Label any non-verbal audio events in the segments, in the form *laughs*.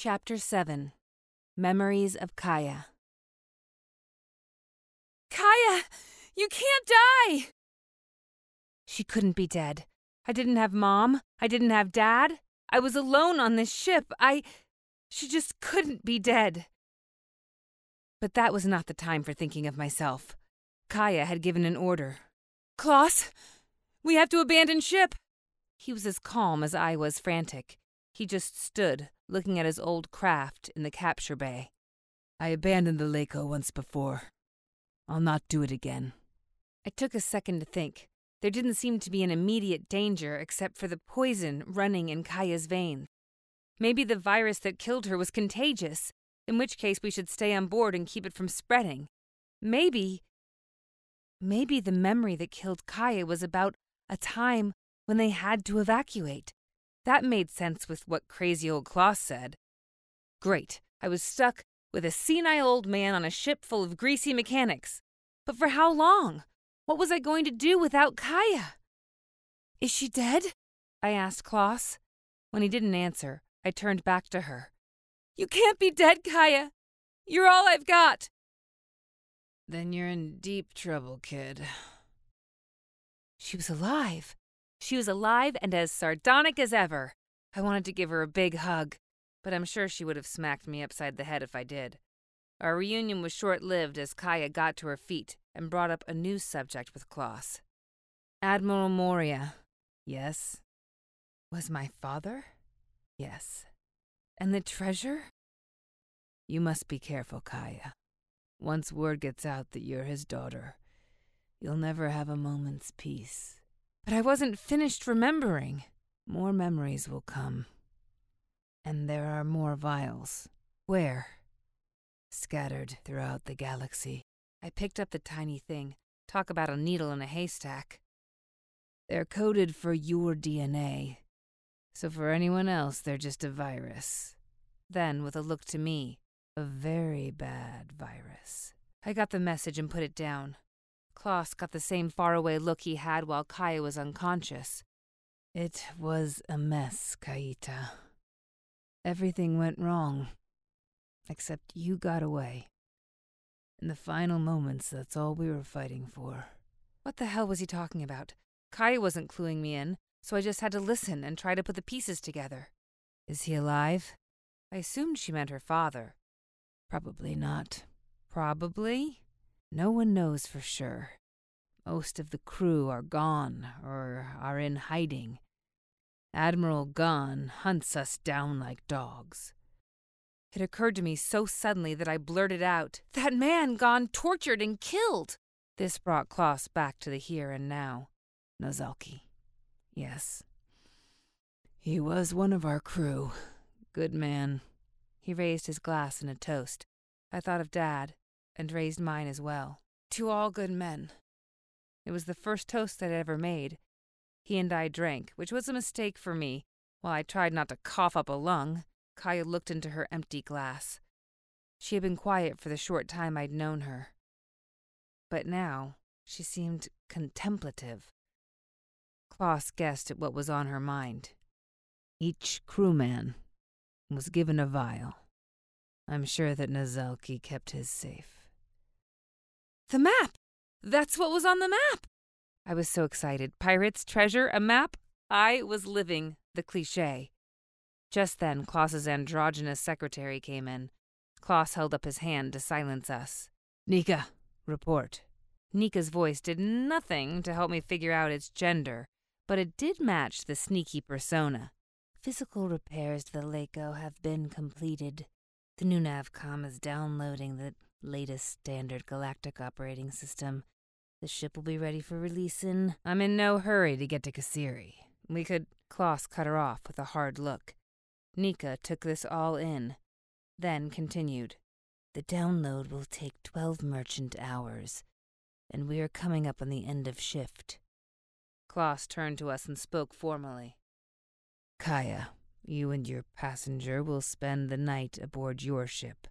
Chapter 7 Memories of Kiya. Kiya! You can't die! She couldn't be dead. I didn't have mom. I didn't have dad. I was alone on this ship. I. She just couldn't be dead. But that was not the time for thinking of myself. Kiya had given an order. Klaus, we have to abandon ship. He was as calm as I was frantic. He just stood, looking at his old craft in the capture bay. I abandoned the Lako once before. I'll not do it again. I took a second to think. There didn't seem to be an immediate danger except for the poison running in Kiya's veins. Maybe the virus that killed her was contagious, in which case we should stay on board and keep it from spreading. Maybe. Maybe the memory that killed Kiya was about a time when they had to evacuate. That made sense with what crazy old Klaus said. Great, I was stuck with a senile old man on a ship full of greasy mechanics. But for how long? What was I going to do without Kiya? Is she dead? I asked Klaus. When he didn't answer, I turned back to her. You can't be dead, Kiya. You're all I've got. Then you're in deep trouble, kid. She was alive. She was alive and as sardonic as ever. I wanted to give her a big hug, but I'm sure she would have smacked me upside the head if I did. Our reunion was short lived as Kiya got to her feet and brought up a new subject with Klaus. Admiral Moria, yes. Was my father? Yes. And the treasure? You must be careful, Kiya. Once word gets out that you're his daughter, you'll never have a moment's peace. But I wasn't finished remembering. More memories will come. And there are more vials. Where? Scattered throughout the galaxy. I picked up the tiny thing. Talk about a needle in a haystack. They're coded for your DNA. So for anyone else, they're just a virus. Then, with a look to me, a very bad virus. I got the message and put it down. Klaus got the same faraway look he had while Kiya was unconscious. It was a mess, Kaita. Everything went wrong. Except you got away. In the final moments, that's all we were fighting for. What the hell was he talking about? Kiya wasn't cluing me in, so I just had to listen and try to put the pieces together. Is he alive? I assumed she meant her father. Probably not. Probably? No one knows for sure. Most of the crew are gone or are in hiding. Admiral Gon hunts us down like dogs. It occurred to me so suddenly that I blurted out, That man gone tortured and killed! This brought Klaus back to the here and now. Nozalki. Yes. He was one of our crew. Good man. He raised his glass in a toast. I thought of Dad, and raised mine as well. To all good men. It was the first toast I'd ever made. He and I drank, which was a mistake for me. While I tried not to cough up a lung, Kiya looked into her empty glass. She had been quiet for the short time I'd known her. But now she seemed contemplative. Klaus guessed at what was on her mind. Each crewman was given a vial. I'm sure that Nozalki kept his safe. The map! That's what was on the map! I was so excited. Pirates, treasure, a map? I was living the cliche. Just then, Klaus's androgynous secretary came in. Klaus held up his hand to silence us. Nika, report. Nika's voice did nothing to help me figure out its gender, but it did match the sneaky persona. Physical repairs to the Lako have been completed. The new Navcom is downloading the latest standard galactic operating system. The ship will be ready for release in. I'm in no hurry to get to Kasiri. We could. Klaus cut her off with a hard look. Nika took this all in, then continued. The download will take 12 merchant hours, and we are coming up on the end of shift. Klaus turned to us and spoke formally. Kiya, you and your passenger will spend the night aboard your ship.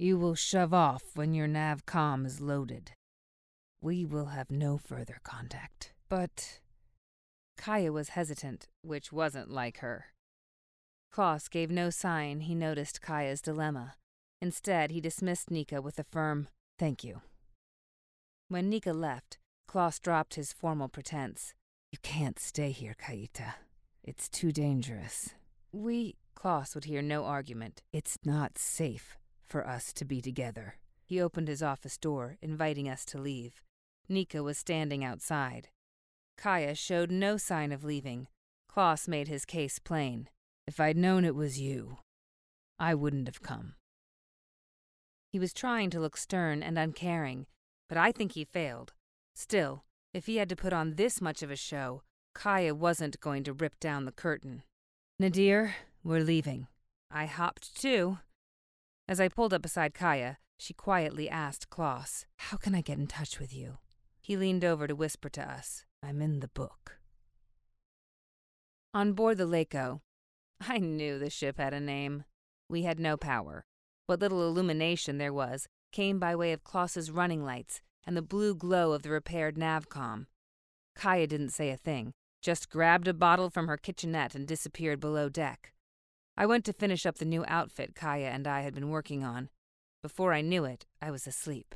You will shove off when your navcom is loaded. We will have no further contact. But. Kiya was hesitant, which wasn't like her. Klaus gave no sign he noticed Kiya's dilemma. Instead, he dismissed Nika with a firm, thank you. When Nika left, Klaus dropped his formal pretense. You can't stay here, Kaita. It's too dangerous. We. Klaus would hear no argument. It's not safe for us to be together. He opened his office door, inviting us to leave. Nika was standing outside. Kiya showed no sign of leaving. Klaus made his case plain. If I'd known it was you, I wouldn't have come. He was trying to look stern and uncaring, but I think he failed. Still, if he had to put on this much of a show, Kiya wasn't going to rip down the curtain. Nadir, we're leaving. I hopped too. As I pulled up beside Kiya, she quietly asked Klaus, How can I get in touch with you? He leaned over to whisper to us, I'm in the book. On board the Lako, I knew the ship had a name. We had no power. What little illumination there was came by way of Klaus's running lights and the blue glow of the repaired navcom. Kiya didn't say a thing, just grabbed a bottle from her kitchenette and disappeared below deck. I went to finish up the new outfit Kiya and I had been working on. Before I knew it, I was asleep.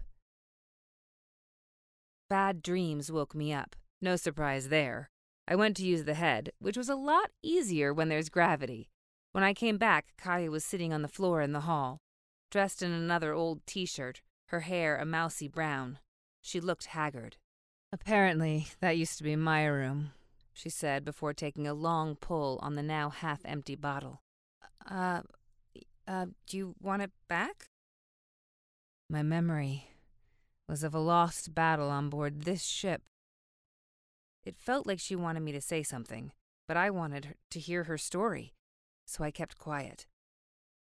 Bad dreams woke me up. No surprise there. I went to use the head, which was a lot easier when there's gravity. When I came back, Kiya was sitting on the floor in the hall, dressed in another old t shirt, her hair a mousy brown. She looked haggard. Apparently, that used to be my room, she said before taking a long pull on the now half empty bottle. Uh, uh, do you want it back? My memory was of a lost battle on board this ship. It felt like she wanted me to say something, but I wanted to hear her story, so I kept quiet.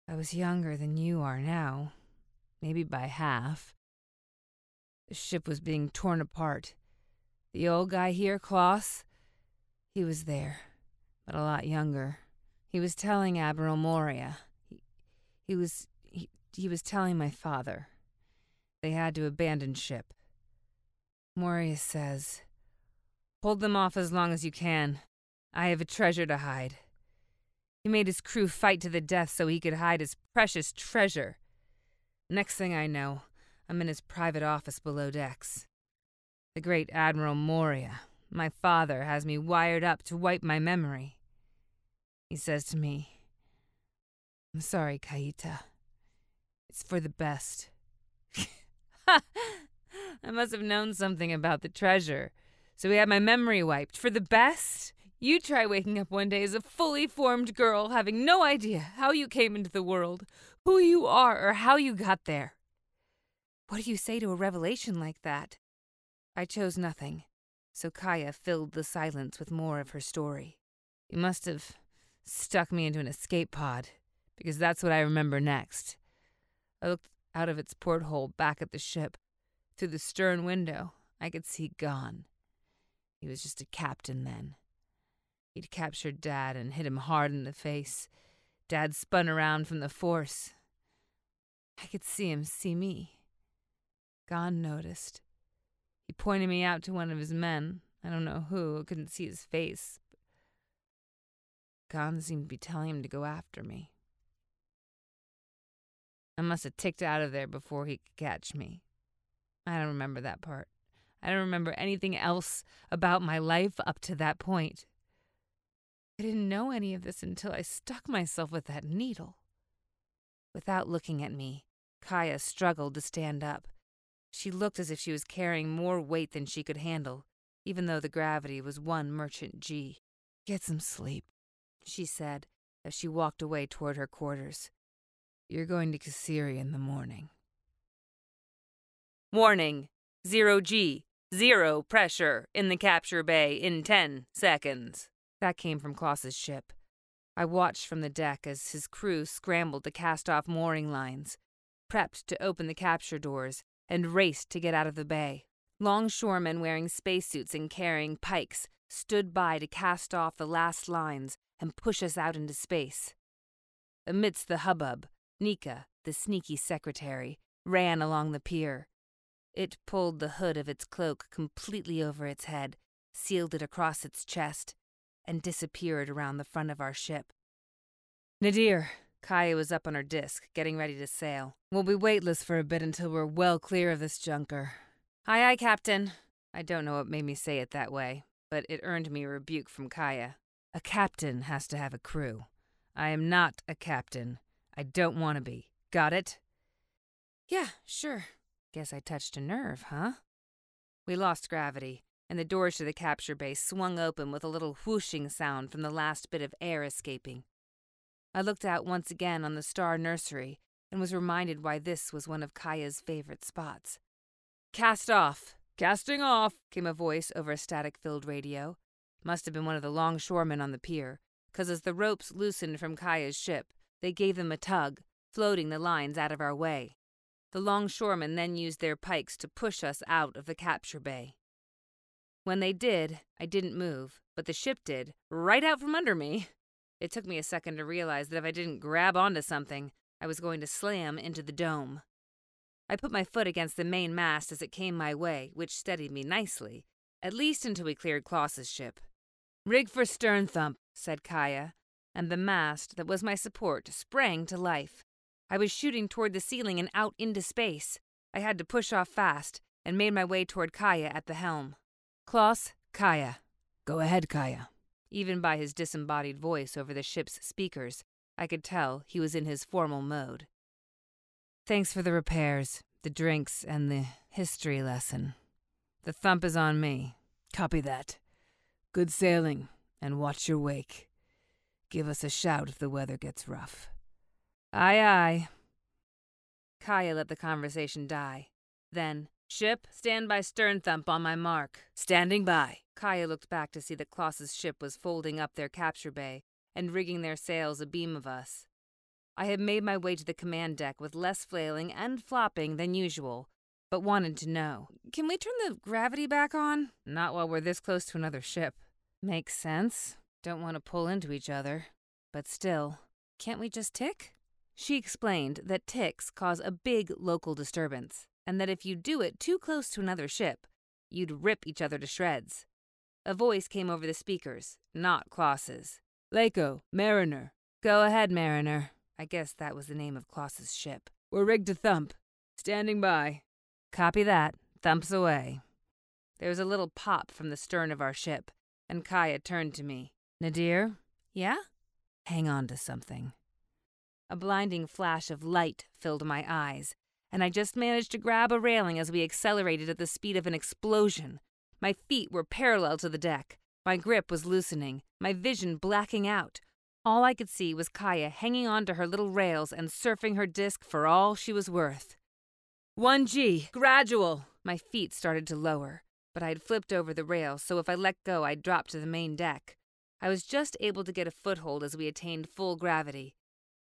I was younger than you are now, maybe by half. The ship was being torn apart. The old guy here, Klaus, he was there, but a lot younger. He was telling Admiral Moria. He, he was he, he was telling my father. They had to abandon ship. Moria says, Hold them off as long as you can. I have a treasure to hide. He made his crew fight to the death so he could hide his precious treasure. Next thing I know, I'm in his private office below decks. The great Admiral Moria, my father, has me wired up to wipe my memory. He says to me, I'm sorry, Kaita. It's for the best. *laughs* I must have known something about the treasure. So we had my memory wiped. For the best? You try waking up one day as a fully formed girl, having no idea how you came into the world, who you are, or how you got there. What do you say to a revelation like that? I chose nothing, so Kiya filled the silence with more of her story. You must have stuck me into an escape pod, because that's what I remember next. I looked out of its porthole back at the ship. Through the stern window, I could see Gon. He was just a captain then. He'd captured Dad and hit him hard in the face. Dad spun around from the force. I could see him see me. Gon noticed. He pointed me out to one of his men. I don't know who, I couldn't see his face. Gon seemed to be telling him to go after me. I must have ticked out of there before he could catch me. I don't remember that part. I don't remember anything else about my life up to that point. I didn't know any of this until I stuck myself with that needle. Without looking at me, Kiya struggled to stand up. She looked as if she was carrying more weight than she could handle, even though the gravity was one merchant G. Get some sleep, she said as she walked away toward her quarters. You're going to Kasiri in the morning. Warning Zero G, zero pressure in the capture bay in 10 seconds. That came from Klaus's ship. I watched from the deck as his crew scrambled to cast off mooring lines, prepped to open the capture doors, and raced to get out of the bay. Longshoremen wearing spacesuits and carrying pikes stood by to cast off the last lines and push us out into space. Amidst the hubbub, Nika, the sneaky secretary, ran along the pier, it pulled the hood of its cloak completely over its head, sealed it across its chest, and disappeared around the front of our ship. Nadir, Kiya was up on her disc, getting ready to sail. We'll be weightless for a bit until we're well clear of this junker. Aye, aye, Captain. I don't know what made me say it that way, but it earned me a rebuke from Kiya. A captain has to have a crew. I am not a captain. I don't want to be. Got it? Yeah, sure. Guess I touched a nerve, huh? We lost gravity, and the doors to the capture bay swung open with a little whooshing sound from the last bit of air escaping. I looked out once again on the star nursery and was reminded why this was one of Kiya's favorite spots. Cast off! Casting off! came a voice over a static filled radio. Must have been one of the longshoremen on the pier, because as the ropes loosened from Kiya's ship, they gave them a tug, floating the lines out of our way. The longshoremen then used their pikes to push us out of the capture bay. When they did, I didn't move, but the ship did, right out from under me. It took me a second to realize that if I didn't grab onto something, I was going to slam into the dome. I put my foot against the main mast as it came my way, which steadied me nicely, at least until we cleared Klaus's ship. Rig for stern thump, said Kiya, and the mast that was my support sprang to life. I was shooting toward the ceiling and out into space. I had to push off fast and made my way toward Kiya at the helm. Klaus, Kiya. Go ahead, Kiya. Even by his disembodied voice over the ship's speakers, I could tell he was in his formal mode. Thanks for the repairs, the drinks, and the history lesson. The thump is on me. Copy that. Good sailing, and watch your wake. Give us a shout if the weather gets rough. Aye, aye. Kiya let the conversation die. Then, ship, stand by stern thump on my mark. Standing by. Kiya looked back to see that Klaus's ship was folding up their capture bay and rigging their sails abeam of us. I had made my way to the command deck with less flailing and flopping than usual, but wanted to know. Can we turn the gravity back on? Not while we're this close to another ship. Makes sense. Don't want to pull into each other. But still, can't we just tick? She explained that ticks cause a big local disturbance, and that if you do it too close to another ship, you'd rip each other to shreds. A voice came over the speakers, not Klaus's. Lako, Mariner. Go ahead, Mariner. I guess that was the name of Klaus's ship. We're rigged to thump. Standing by. Copy that. Thumps away. There was a little pop from the stern of our ship, and Kiya turned to me. Nadir? Yeah? Hang on to something. A blinding flash of light filled my eyes, and I just managed to grab a railing as we accelerated at the speed of an explosion. My feet were parallel to the deck. My grip was loosening, my vision blacking out. All I could see was Kiya hanging on to her little rails and surfing her disc for all she was worth. 1G, gradual! My feet started to lower, but I had flipped over the rail, so if I let go, I'd drop to the main deck. I was just able to get a foothold as we attained full gravity.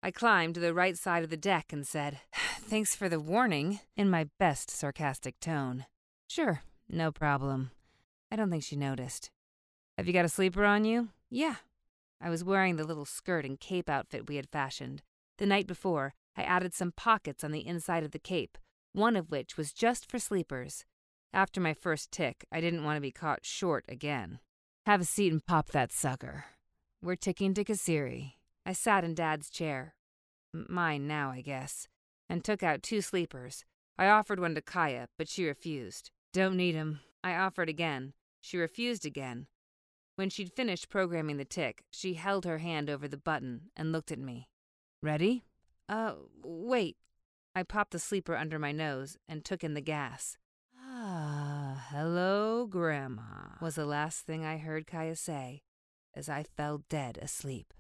I climbed to the right side of the deck and said, *sighs* Thanks for the warning, in my best sarcastic tone. Sure, no problem. I don't think she noticed. Have you got a sleeper on you? Yeah. I was wearing the little skirt and cape outfit we had fashioned. The night before, I added some pockets on the inside of the cape, one of which was just for sleepers. After my first tick, I didn't want to be caught short again. Have a seat and pop that sucker. We're ticking to Kasiri. I sat in Dad's chair, mine now, I guess, and took out two sleepers. I offered one to Kiya, but she refused. Don't need 'em. I offered again. She refused again. When she'd finished programming the tick, she held her hand over the button and looked at me. Ready? Uh, wait. I popped the sleeper under my nose and took in the gas. Hello, Grandma, was the last thing I heard Kiya say as I fell dead asleep.